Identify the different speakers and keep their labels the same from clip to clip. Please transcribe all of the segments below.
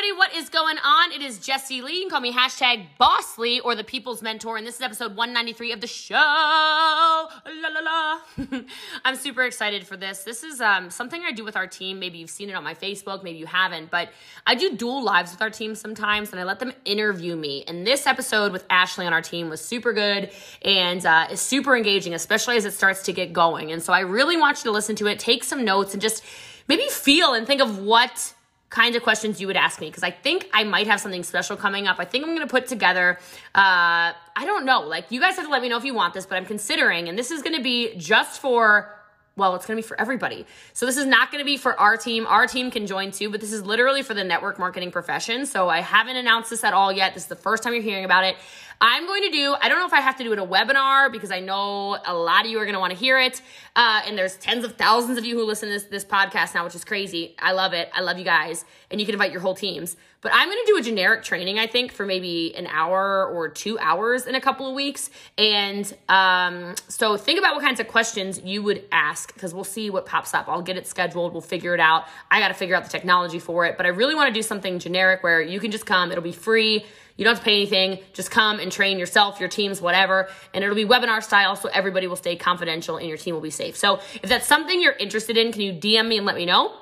Speaker 1: everybody, what is going on? It is Jessie Lee. You can call me hashtag Boss Lee or the People's Mentor, and this is episode 193 of the show. La la la. I'm super excited for this. This is um, something I do with our team. Maybe you've seen it on my Facebook, maybe you haven't, but I do dual lives with our team sometimes, and I let them interview me. And this episode with Ashley on our team was super good and uh, is super engaging, especially as it starts to get going. And so I really want you to listen to it, take some notes, and just maybe feel and think of what kinds of questions you would ask me because I think I might have something special coming up. I think I'm going to put together, uh, I don't know, like you guys have to let me know if you want this, but I'm considering, and this is going to be just for well, it's going to be for everybody. So this is not going to be for our team. Our team can join too, but this is literally for the network marketing profession. So I haven't announced this at all yet. This is the first time you're hearing about it. I'm going to do, I don't know if I have to do it a webinar because I know a lot of you are going to want to hear it. Uh, and there's tens of thousands of you who listen to this, this podcast now, which is crazy. I love it. I love you guys. And you can invite your whole teams. But I'm going to do a generic training, I think, for maybe an hour or two hours in a couple of weeks. And um, so think about what kinds of questions you would ask because we'll see what pops up. I'll get it scheduled. We'll figure it out. I got to figure out the technology for it. But I really want to do something generic where you can just come, it'll be free. You don't have to pay anything. Just come and train yourself, your teams, whatever. And it'll be webinar style so everybody will stay confidential and your team will be safe. So if that's something you're interested in, can you DM me and let me know?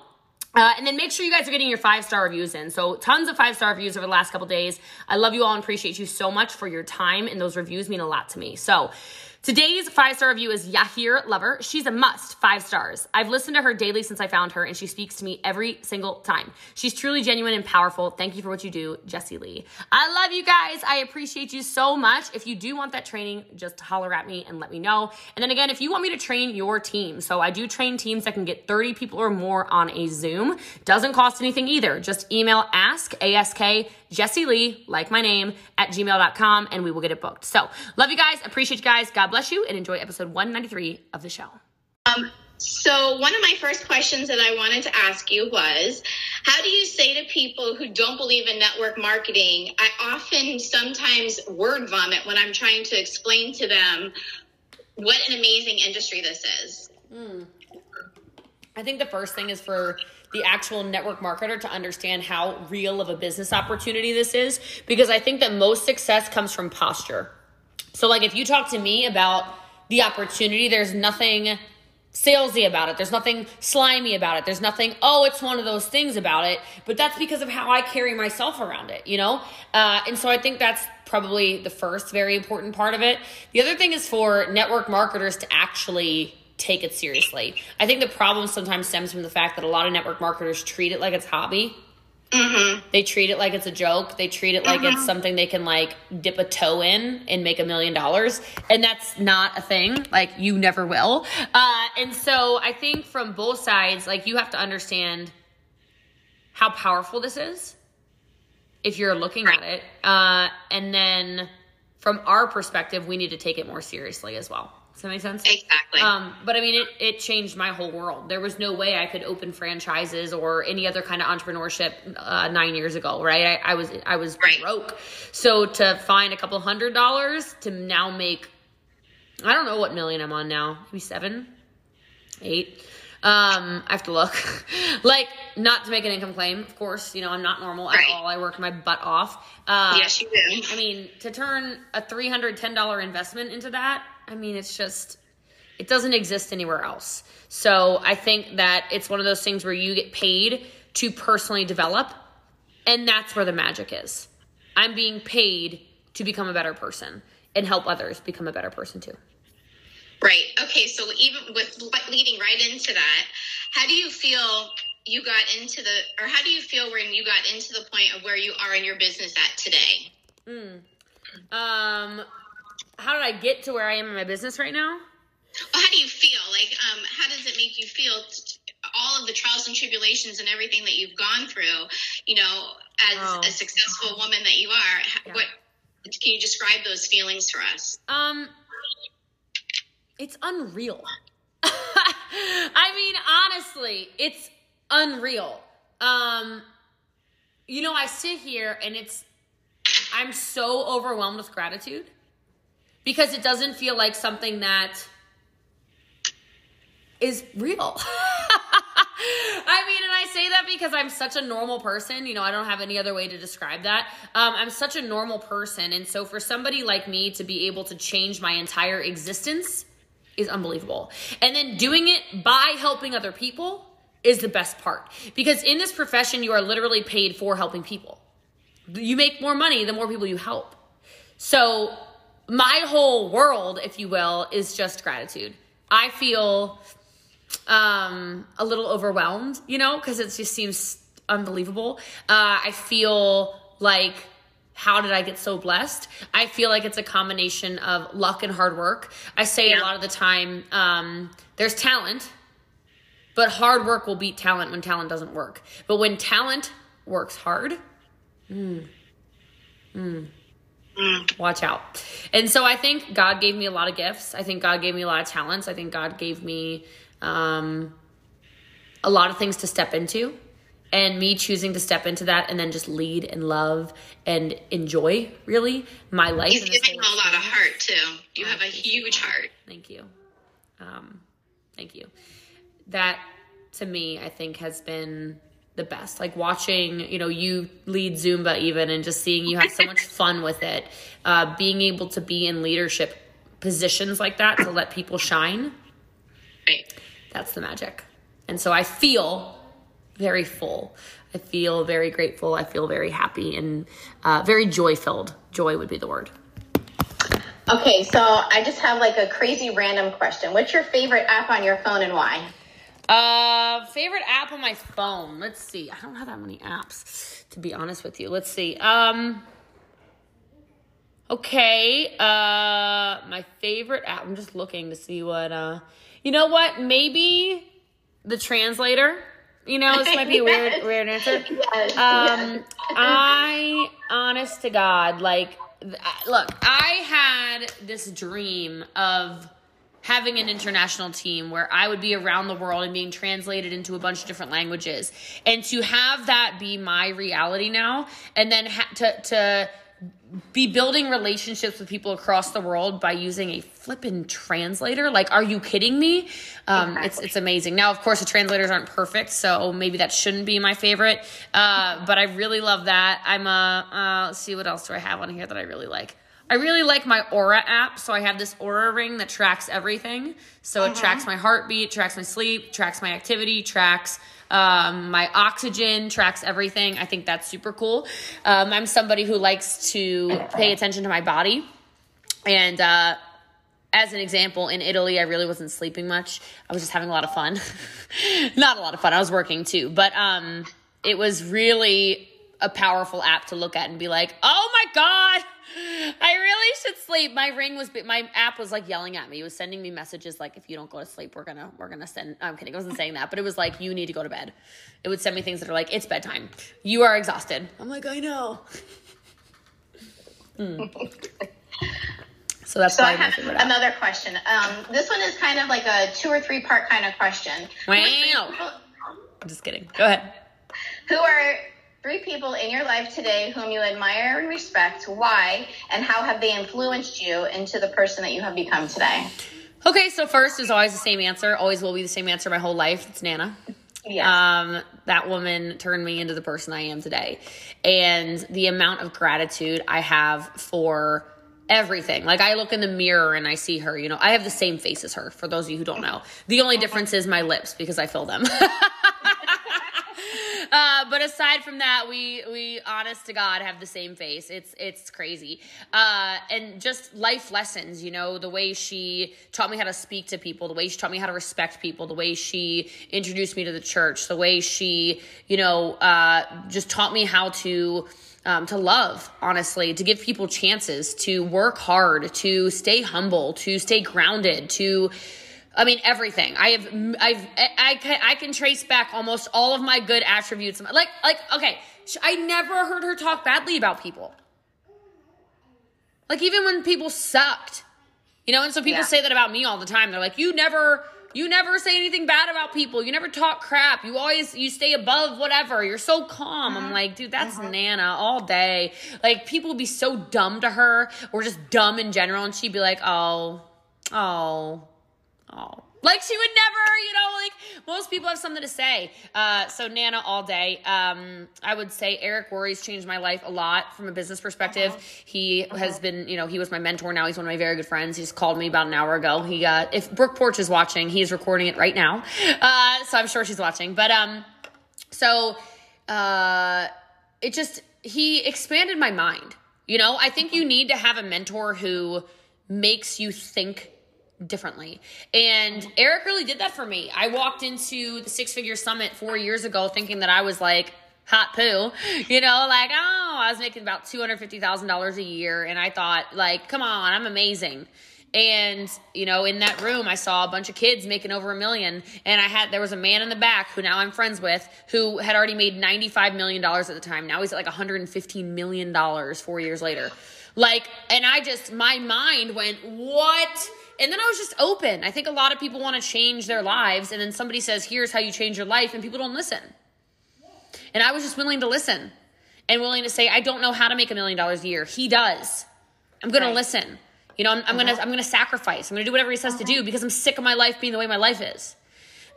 Speaker 1: Uh, and then make sure you guys are getting your five star reviews in. So tons of five star reviews over the last couple days. I love you all and appreciate you so much for your time, and those reviews mean a lot to me. So Today's five star review is Yahir Lover. She's a must, five stars. I've listened to her daily since I found her, and she speaks to me every single time. She's truly genuine and powerful. Thank you for what you do, Jessie Lee. I love you guys. I appreciate you so much. If you do want that training, just holler at me and let me know. And then again, if you want me to train your team, so I do train teams that can get 30 people or more on a Zoom. Doesn't cost anything either. Just email ask, A-S-K, Jessie Lee, like my name, at gmail.com, and we will get it booked. So, love you guys. Appreciate you guys. God bless you, and enjoy episode 193 of the show.
Speaker 2: Um, so, one of my first questions that I wanted to ask you was How do you say to people who don't believe in network marketing? I often sometimes word vomit when I'm trying to explain to them what an amazing industry this is. Mm.
Speaker 1: I think the first thing is for the actual network marketer to understand how real of a business opportunity this is because I think that most success comes from posture. So, like, if you talk to me about the opportunity, there's nothing salesy about it. There's nothing slimy about it. There's nothing, oh, it's one of those things about it. But that's because of how I carry myself around it, you know? Uh, and so I think that's probably the first very important part of it. The other thing is for network marketers to actually take it seriously. I think the problem sometimes stems from the fact that a lot of network marketers treat it like it's hobby. Mm-hmm. They treat it like it's a joke. They treat it like mm-hmm. it's something they can like dip a toe in and make a million dollars, and that's not a thing. Like you never will. Uh, and so I think from both sides, like you have to understand how powerful this is if you're looking at it, uh, and then from our perspective, we need to take it more seriously as well. Does that make sense?
Speaker 2: Exactly.
Speaker 1: Um, but I mean, it, it changed my whole world. There was no way I could open franchises or any other kind of entrepreneurship uh, nine years ago, right? I, I was I was right. broke. So to find a couple hundred dollars to now make, I don't know what million I'm on now, maybe seven, eight. Um, I have to look. like, not to make an income claim, of course. You know, I'm not normal right. at all. I work my butt off.
Speaker 2: Uh, yes, you do.
Speaker 1: I mean, to turn a $310 investment into that, I mean, it's just, it doesn't exist anywhere else. So I think that it's one of those things where you get paid to personally develop, and that's where the magic is. I'm being paid to become a better person and help others become a better person too.
Speaker 2: Right. Okay. So even with leading right into that, how do you feel you got into the, or how do you feel when you got into the point of where you are in your business at today?
Speaker 1: Mm. Um, how did I get to where I am in my business right now?
Speaker 2: Well, how do you feel? Like, um, how does it make you feel? all of the trials and tribulations and everything that you've gone through, you know, as oh. a successful woman that you are, yeah. what can you describe those feelings for us?
Speaker 1: Um, it's unreal. I mean, honestly, it's unreal. Um, you know, I sit here and it's, I'm so overwhelmed with gratitude because it doesn't feel like something that is real. I mean, and I say that because I'm such a normal person. You know, I don't have any other way to describe that. Um, I'm such a normal person. And so for somebody like me to be able to change my entire existence is unbelievable. And then doing it by helping other people is the best part. Because in this profession, you are literally paid for helping people. You make more money the more people you help. So my whole world, if you will, is just gratitude. I feel um, a little overwhelmed, you know, because it just seems unbelievable. Uh, I feel like, how did I get so blessed? I feel like it's a combination of luck and hard work. I say yeah. a lot of the time, um, there's talent, but hard work will beat talent when talent doesn't work. But when talent works hard, mm, mm, Mm. Watch out. And so I think God gave me a lot of gifts. I think God gave me a lot of talents. I think God gave me um, a lot of things to step into. And me choosing to step into that and then just lead and love and enjoy really my life.
Speaker 2: He's giving a lot of heart too. You have a huge heart.
Speaker 1: Thank you. Um, thank you. That to me, I think has been the best. Like watching, you know, you lead Zumba even and just seeing you have so much fun with it. Uh, being able to be in leadership positions like that to let people shine.
Speaker 2: Right.
Speaker 1: That's the magic. And so I feel very full. I feel very grateful. I feel very happy and uh, very joy filled. Joy would be the word.
Speaker 2: Okay, so I just have like a crazy random question. What's your favorite app on your phone and why?
Speaker 1: Uh, favorite app on my phone. Let's see. I don't have that many apps, to be honest with you. Let's see. Um, okay. Uh, my favorite app. I'm just looking to see what. Uh, you know what? Maybe the translator. You know, this might be a weird, weird answer. Yes, um, yes. I, honest to God, like, look, I had this dream of having an international team where I would be around the world and being translated into a bunch of different languages. And to have that be my reality now, and then ha- to, to be building relationships with people across the world by using a flippin' translator. Like, are you kidding me? Um, exactly. It's it's amazing. Now, of course, the translators aren't perfect, so maybe that shouldn't be my favorite. Uh, but I really love that. I'm a uh, let's see what else do I have on here that I really like. I really like my Oura app. So I have this Oura ring that tracks everything. So uh-huh. it tracks my heartbeat, tracks my sleep, tracks my activity, tracks um, my oxygen, tracks everything. I think that's super cool. Um, I'm somebody who likes to pay attention to my body. And uh, as an example, in Italy, I really wasn't sleeping much. I was just having a lot of fun. Not a lot of fun. I was working too. But um, it was really a powerful app to look at and be like, oh my God I really should sleep. My ring was my app was like yelling at me. It was sending me messages like, if you don't go to sleep, we're gonna we're gonna send. I'm kidding. I wasn't saying that, but it was like, you need to go to bed. It would send me things that are like, it's bedtime. You are exhausted. I'm like, I know. Mm. So that's
Speaker 2: so I have another question. Um, this one is kind of like a two or three part kind of question.
Speaker 1: Wow. I'm just kidding. Go ahead.
Speaker 2: Who are Three people in your life today whom you admire and respect. Why and how have they influenced you into the person that you have become today?
Speaker 1: Okay, so first is always the same answer. Always will be the same answer my whole life. It's Nana.
Speaker 2: Yes.
Speaker 1: Um, that woman turned me into the person I am today. And the amount of gratitude I have for everything. Like I look in the mirror and I see her, you know, I have the same face as her for those of you who don't know. The only difference is my lips because I fill them. Uh, but aside from that, we we honest to God have the same face. It's it's crazy. Uh, and just life lessons, you know, the way she taught me how to speak to people, the way she taught me how to respect people, the way she introduced me to the church, the way she, you know, uh, just taught me how to. Um, to love, honestly, to give people chances, to work hard, to stay humble, to stay grounded, to I mean, everything. I have, I've, I can, I can trace back almost all of my good attributes. Like, like, okay, I never heard her talk badly about people. Like, even when people sucked, you know, and so people yeah. say that about me all the time. They're like, you never, you never say anything bad about people. You never talk crap. You always, you stay above whatever. You're so calm. I'm mm-hmm. like, dude, that's mm-hmm. Nana all day. Like, people would be so dumb to her or just dumb in general. And she'd be like, oh, oh, Oh, Like she would never, you know, like most people have something to say. Uh, so Nana all day. Um, I would say Eric Worre's changed my life a lot from a business perspective. Uh-huh. He uh-huh. has been, you know, he was my mentor. Now he's one of my very good friends. He just called me about an hour ago. He got, if Brooke Porch is watching, he's recording it right now. Uh, so I'm sure she's watching. But um, so uh, it just he expanded my mind. You know, I think you need to have a mentor who makes you think differently. And Eric really did that for me. I walked into the six figure summit four years ago thinking that I was like hot poo, you know, like, oh, I was making about $250,000 a year. And I thought, like, come on, I'm amazing. And, you know, in that room, I saw a bunch of kids making over a million. And I had, there was a man in the back who now I'm friends with who had already made $95 million at the time. Now he's at like $115 million four years later. Like, and I just, my mind went, what? And then I was just open. I think a lot of people want to change their lives. And then somebody says, here's how you change your life. And people don't listen. And I was just willing to listen and willing to say, I don't know how to make a million dollars a year. He does. I'm going right. to listen. You know, I'm, I'm uh-huh. gonna I'm gonna sacrifice. I'm gonna do whatever he says uh-huh. to do because I'm sick of my life being the way my life is.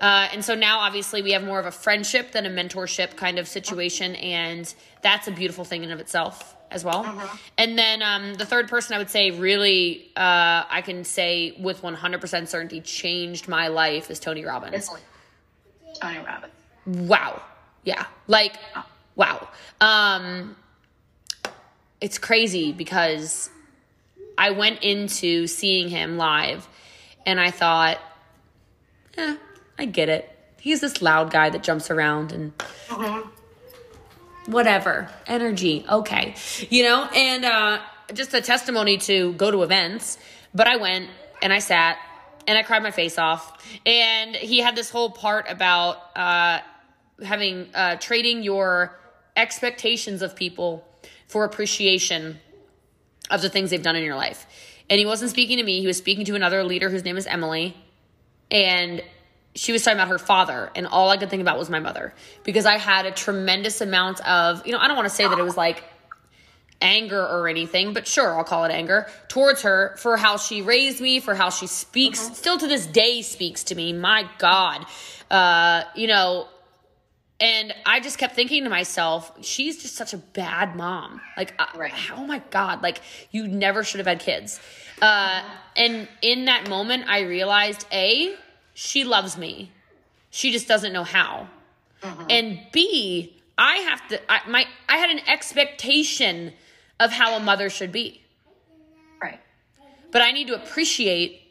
Speaker 1: Uh, and so now, obviously, we have more of a friendship than a mentorship kind of situation, and that's a beautiful thing in of itself as well. Uh-huh. And then um, the third person I would say really, uh, I can say with 100% certainty, changed my life is Tony Robbins.
Speaker 2: Tony Robbins.
Speaker 1: Wow. Yeah. Like, wow. Um, it's crazy because I went into seeing him live and I thought, yeah, I get it. He's this loud guy that jumps around and uh-huh. whatever. Energy. Okay. You know, and uh, just a testimony to go to events. But I went and I sat and I cried my face off. And he had this whole part about uh, having uh, trading your expectations of people for appreciation of the things they've done in your life. And he wasn't speaking to me, he was speaking to another leader whose name is Emily. And she was talking about her father, and all I could think about was my mother because I had a tremendous amount of, you know, I don't want to say that it was like anger or anything, but sure, I'll call it anger towards her for how she raised me, for how she speaks, uh-huh. still to this day speaks to me. My God. Uh, you know, and I just kept thinking to myself, she's just such a bad mom. Like, right. oh my God, like, you never should have had kids. Uh, and in that moment, I realized A, she loves me. She just doesn't know how. Uh-huh. And B, I have to, I, my, I had an expectation of how a mother should be.
Speaker 2: Right.
Speaker 1: But I need to appreciate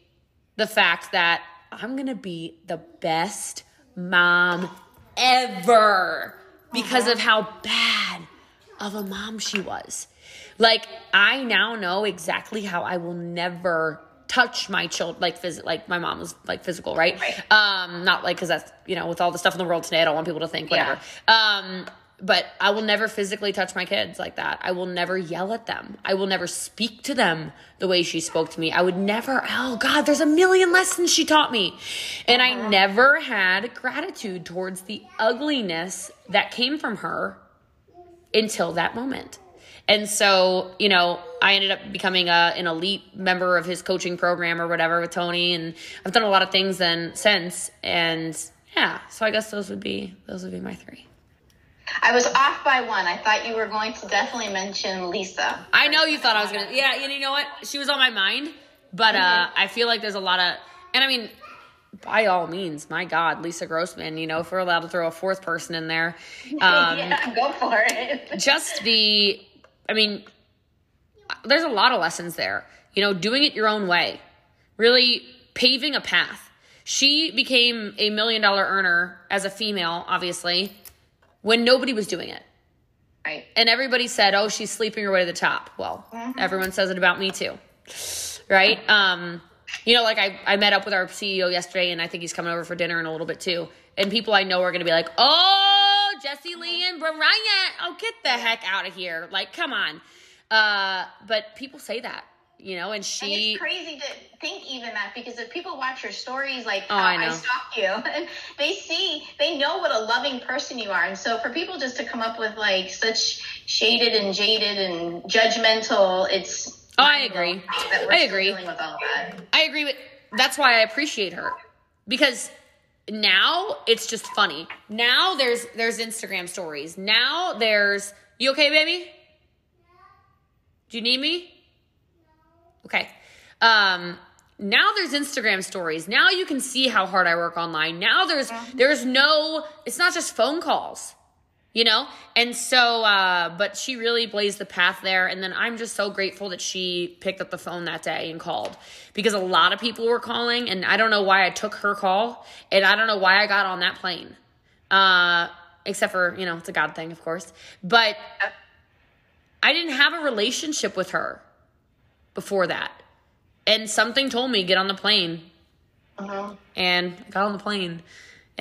Speaker 1: the fact that I'm going to be the best mom ever because of how bad of a mom she was. Like I now know exactly how I will never touch my child like phys- like my mom was like physical, right? right. Um not like cuz that's, you know, with all the stuff in the world today, I don't want people to think whatever. Yeah. Um but I will never physically touch my kids like that. I will never yell at them. I will never speak to them the way she spoke to me. I would never, oh God, there's a million lessons she taught me. And I uh-huh. never had gratitude towards the ugliness that came from her until that moment. And so, you know, I ended up becoming a, an elite member of his coaching program or whatever with Tony. And I've done a lot of things then since. And yeah, so I guess those would be, those would be my three.
Speaker 2: I was off by one. I thought you were going to definitely mention Lisa.
Speaker 1: I know you thought I was gonna. Yeah, and you know what? She was on my mind, but uh, mm-hmm. I feel like there's a lot of, and I mean, by all means, my God, Lisa Grossman. You know, if we're allowed to throw a fourth person in there,
Speaker 2: um, yeah, go for it.
Speaker 1: just the, I mean, there's a lot of lessons there. You know, doing it your own way, really paving a path. She became a million dollar earner as a female, obviously, when nobody was doing it.
Speaker 2: Right.
Speaker 1: And everybody said, "Oh, she's sleeping her way to the top." Well, mm-hmm. everyone says it about me too. Right? Um, you know, like I, I met up with our CEO yesterday and I think he's coming over for dinner in a little bit too. And people I know are going to be like, "Oh, Jessie Lee and Bryant. Oh, get the heck out of here." Like, come on. Uh, but people say that you know, and she.
Speaker 2: And it's crazy to think even that because if people watch your stories, like oh, I, I stalk you, and they see, they know what a loving person you are, and so for people just to come up with like such shaded and jaded and judgmental, it's.
Speaker 1: Oh, I agree. I agree. I agree. But that's why I appreciate her because now it's just funny. Now there's there's Instagram stories. Now there's you okay, baby? Do you need me? Okay. Um now there's Instagram stories. Now you can see how hard I work online. Now there's there's no it's not just phone calls. You know? And so uh but she really blazed the path there and then I'm just so grateful that she picked up the phone that day and called because a lot of people were calling and I don't know why I took her call and I don't know why I got on that plane. Uh except for, you know, it's a god thing, of course. But I didn't have a relationship with her before that. And something told me get on the plane.
Speaker 2: Uh-huh.
Speaker 1: And I got on the plane.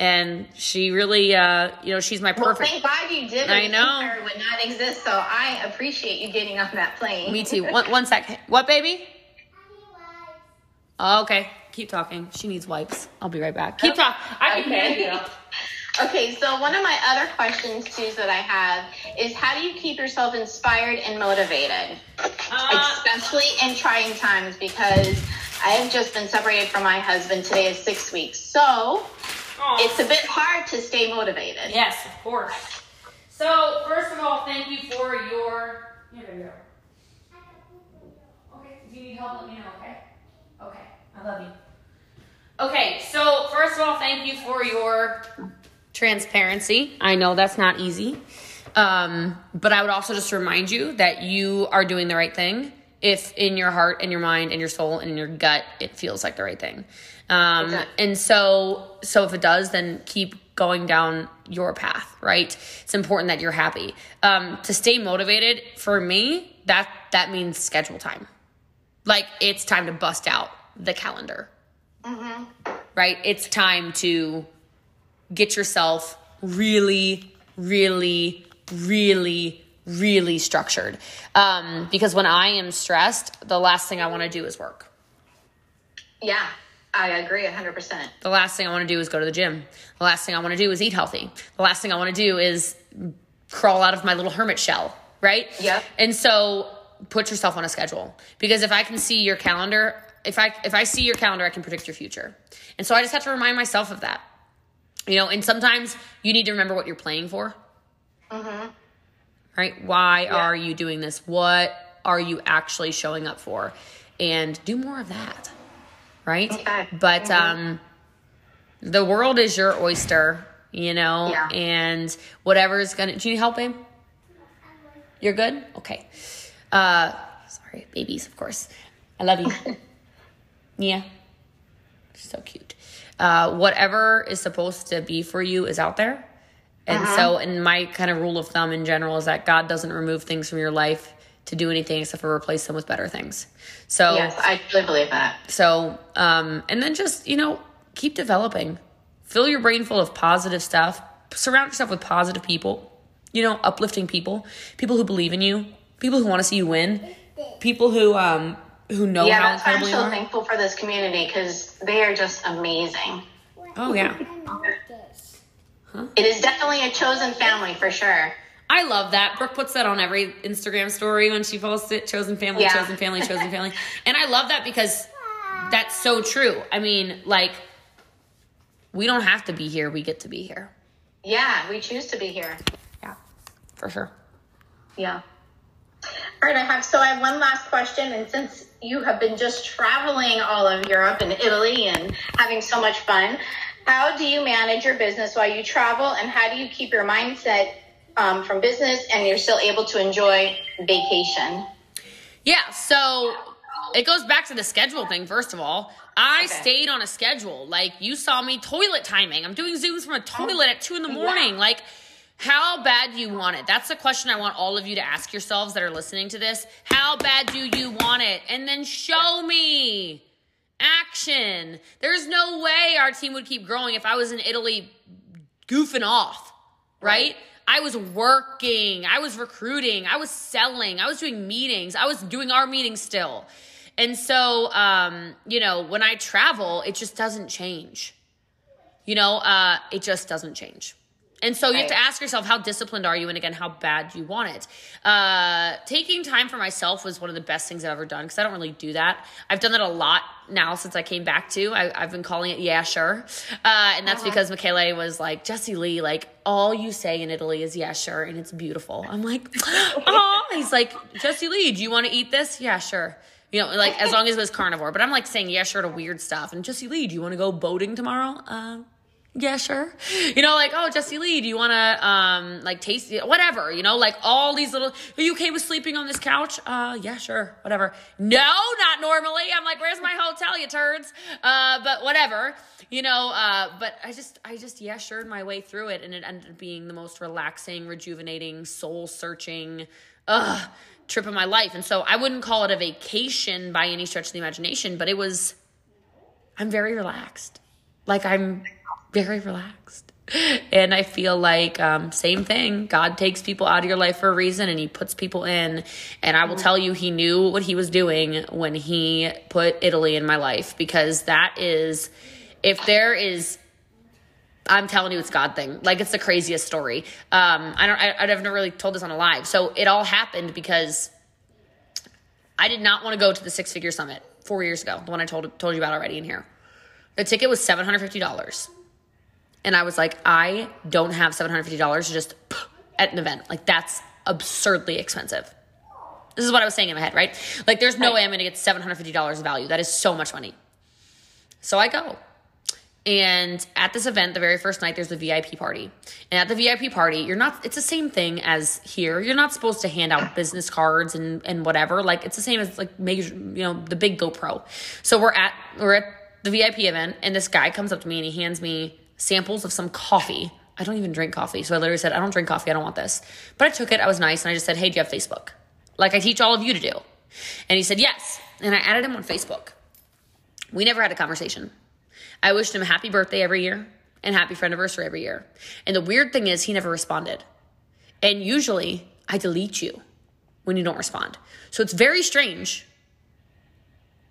Speaker 1: And she really uh you know, she's my
Speaker 2: Well,
Speaker 1: perfect
Speaker 2: thank God you did.
Speaker 1: I know.
Speaker 2: Empire would not exist, so I appreciate you getting on that plane.
Speaker 1: Me too. One one sec. What baby? Oh, okay. Keep talking. She needs wipes. I'll be right back. Keep talking. I can
Speaker 2: Okay.
Speaker 1: hear you.
Speaker 2: Okay, so one of my other questions too that I have is how do you keep yourself inspired and motivated,
Speaker 1: Uh,
Speaker 2: especially in trying times? Because I have just been separated from my husband. Today is six weeks, so
Speaker 1: aw.
Speaker 2: it's a bit hard to stay motivated.
Speaker 1: Yes, of course. So, first of all, thank you for your. Here we go. Okay, if you need help, let me know, okay? Okay, I love you. Okay, so first of all, thank you for your transparency. I know that's not easy. Um, but I would also just remind you that you are doing the right thing if in your heart and your mind and your soul and in your gut it feels like the right thing. Um,
Speaker 2: Exactly.
Speaker 1: and so so if it does, then keep going down your path, right? It's important that you're happy. Um, to stay motivated for me, that that means schedule time. Like it's time to bust out the calendar. Right? It's time to get yourself really, really, really, really structured. Um, because when I am stressed, the last thing I want to do is work.
Speaker 2: Yeah, I agree 100%.
Speaker 1: The last thing I want to do is go to the gym. The last thing I want to do is eat healthy. The last thing I want to do is crawl out of my little hermit shell, right?
Speaker 2: Yep.
Speaker 1: And so put yourself on a schedule because if I can see your calendar, if I if I see your calendar, I can predict your future. And so I just have to remind myself of that. You know, and sometimes you need to remember what you're playing for. Right? Why are you doing this? What are you actually showing up for? And do more of that. Right?
Speaker 2: Okay.
Speaker 1: But um the world is your oyster, you know,
Speaker 2: Yeah.
Speaker 1: and is gonna do you need help, babe? You're good? Okay. Uh sorry, babies, of course. I love you. yeah. So cute. Uh whatever is supposed to be for you is out there. And so and my kind of rule of thumb in general is that God doesn't remove things from your life to do anything except for replace them with better things. So
Speaker 2: Yes, I really believe that.
Speaker 1: so, um, and then just, you know, keep developing. Fill your brain full of positive stuff. Surround yourself with positive people, you know, uplifting people, people who believe in you, people who want to see you win, people who, um, who know
Speaker 2: Yeah,
Speaker 1: how
Speaker 2: that's why I'm
Speaker 1: incredible you
Speaker 2: so
Speaker 1: are.
Speaker 2: thankful for this community because they are just amazing.
Speaker 1: Oh, yeah.
Speaker 2: It is definitely a chosen family for sure.
Speaker 1: I love that. Brooke puts that on every Instagram story when she posts it. Chosen family,
Speaker 2: Yeah.
Speaker 1: chosen family, chosen family. And I love that because that's so true. I mean, like, we don't have to be here. We get to be here.
Speaker 2: Yeah, we choose to be here.
Speaker 1: Yeah, for sure.
Speaker 2: Yeah. All right, I have so I have one last question, and since you have been just traveling all of Europe and Italy and having so much fun, how do you manage your business while you travel, and how do you keep your mindset um, from business and you're still able to enjoy vacation?
Speaker 1: Yeah, so it goes back to the schedule thing, first of all. I
Speaker 2: Okay.
Speaker 1: stayed on a schedule. Like, you saw me toilet timing. I'm doing Zooms from a toilet at two in the morning. Like, how bad do you want it? That's the question I want all of you to ask yourselves that are listening to this. How bad do you want it? And then show me action. There's no way our team would keep growing if I was in Italy goofing off, right? I was working, I was recruiting, I was selling, I was doing meetings, I was doing our meetings still. And so, um, you know, when I travel, it just doesn't change. You know, uh, it just doesn't change. And so you have to ask yourself, how disciplined are you? And again, how bad do you want it? Uh, taking time for myself was one of the best things I've ever done because I don't really do that. I've done that a lot now since I came back to. I, I've been calling it yeah, sure. Uh, and that's because Michele was like, Jessie Lee, like, all you say in Italy is yeah, sure. And it's beautiful. I'm like, oh, he's like, Jessie Lee, do you want to eat this? Yeah, sure. You know, like as long as it was carnivore. But I'm like saying yeah, sure to weird stuff. And Jessie Lee, do you want to go boating tomorrow? Uh, yeah, sure. You know, like, oh, Jessie Lee, do you want to, um, like, taste, whatever, you know, like all these little, are you okay with sleeping on this couch? Uh, yeah, sure, whatever. No, not normally. I'm like, where's my hotel, you turds? Uh, but whatever, you know, uh, but I just, I just, yeah, sure, my way through it. And it ended up being the most relaxing, rejuvenating, soul searching, ugh, trip of my life. And so I wouldn't call it a vacation by any stretch of the imagination, but it was, I'm very relaxed. Like I'm very relaxed. And I feel like um, same thing. God takes people out of your life for a reason, and He puts people in. And I will tell you, He knew what He was doing when He put Italy in my life because that is, if there is I'm telling you, it's God thing. Like it's the craziest story. Um, I don't. I, I've never really told this on a live. So it all happened because I did not want to go to the Six Figure Summit four years ago. The one I told told you about already in here. The ticket was seven hundred fifty dollars, and I was like, I don't have seven hundred fifty dollars to just at an event. Like that's absurdly expensive. This is what I was saying in my head, right? Like there's no way I'm going to get seven hundred fifty dollars value. That is so much money. So I go. And at this event, the very first night, there's the VIP party. And at the VIP party, you're not, it's the same thing as here. You're not supposed to hand out business cards and, and whatever. Like, it's the same as like major, you know, the big GoPro. So we're at, we're at the VIP event, and this guy comes up to me and he hands me samples of some coffee. I don't even drink coffee. So I literally said, I don't drink coffee. I don't want this. But I took it. I was nice. And I just said, Hey, do you have Facebook? Like I teach all of you to do. And he said, Yes. And I added him on Facebook. We never had a conversation. I wished him happy birthday every year and happy friend anniversary every year. And the weird thing is, he never responded. And usually, I delete you when you don't respond. So it's very strange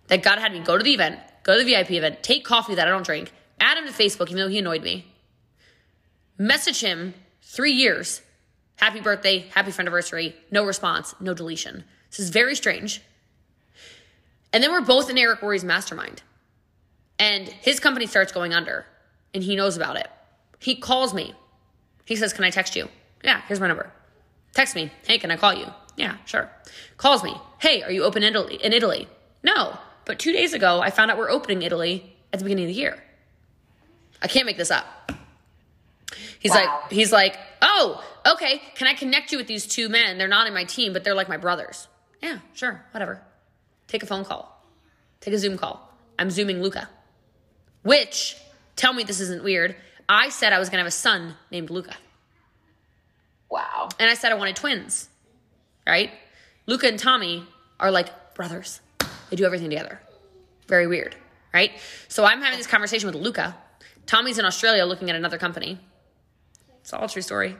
Speaker 1: that God had me go to the event, go to the VIP event, take coffee that I don't drink, add him to Facebook, even though he annoyed me, message him three years, happy birthday, happy friend anniversary, no response, no deletion. This is very strange. And then we're both in Eric Worre's mastermind. And his company starts going under, and he knows about it. He calls me. He says, Can I text you? Yeah, here's my number. Text me. Hey, can I call you? Yeah, sure. Calls me. Hey, are you open in Italy? In Italy? No. But two days ago, I found out we're opening Italy at the beginning of the year. I can't make this up. He's
Speaker 2: Wow.
Speaker 1: like, he's like, oh, okay. Can I connect you with these two men? They're not in my team, but they're like my brothers. Yeah, sure, whatever. Take a phone call. Take a Zoom call. I'm zooming Luca. Which, tell me this isn't weird. I said I was gonna have a son named Luca.
Speaker 2: Wow.
Speaker 1: And I said I wanted twins. Right? Luca and Tommy are like brothers. They do everything together. Very weird. Right? So I'm having this conversation with Luca. Tommy's in Australia looking at another company. It's all a true story.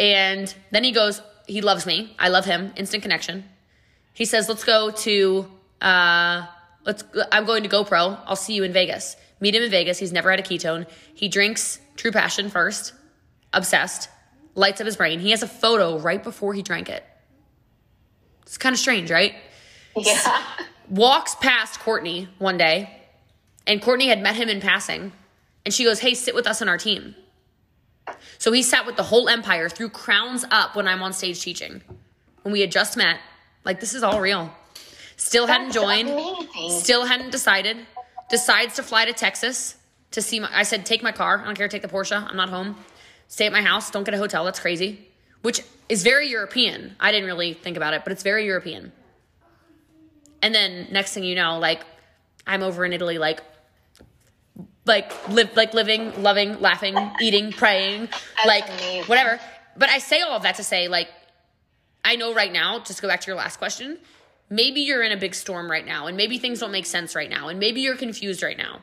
Speaker 1: And then he goes, he loves me. I love him. Instant connection. He says, let's go to, uh, let's, I'm going to GoPro. I'll see you in Vegas. Meet him in Vegas. He's never had a ketone. He drinks True Passion first, obsessed, lights up his brain. He has a photo right before he drank it. It's kind of strange, right?
Speaker 2: Yeah.
Speaker 1: walks past Courtney one day, and Courtney had met him in passing, and she goes, Hey, sit with us on our team. So he sat with the whole empire, threw crowns up when I'm on stage teaching. When we had just met, like this is all real. Still hadn't joined,
Speaker 2: amazing.
Speaker 1: still hadn't decided. Decides to fly to Texas to see my. I said, Take my car. I don't care. Take the Porsche. I'm not home. Stay at my house. Don't get a hotel. That's crazy. Which is very European. I didn't really think about it, but it's very European. And then next thing you know, like I'm over in Italy, like like live like living, loving, laughing, eating, praying, like
Speaker 2: amazing.
Speaker 1: whatever. But I say all of that to say, like, I know right now, just to go back to your last question, maybe you're in a big storm right now, and maybe things don't make sense right now, and maybe you're confused right now.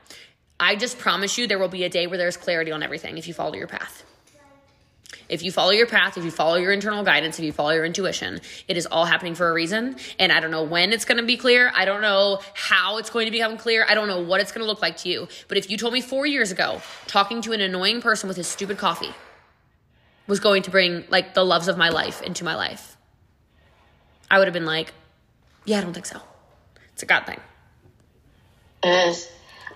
Speaker 1: I just promise you there will be a day where there's clarity on everything if you follow your path. If you follow your path, if you follow your internal guidance, if you follow your intuition, it is all happening for a reason. And I don't know when it's going to be clear. I don't know how it's going to become clear. I don't know what it's going to look like to you. But if you told me four years ago, talking to an annoying person with his stupid coffee, was going to bring like the loves of my life into my life, I would have been like, yeah, I don't think so. It's a God thing.
Speaker 2: It is.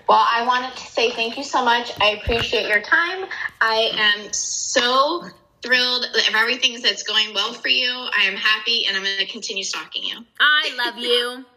Speaker 2: Well, I wanted to say thank you so much. I appreciate your time. I am so thrilled of everything that's going well for you. I am happy and I'm going to continue stalking you.
Speaker 1: I love you.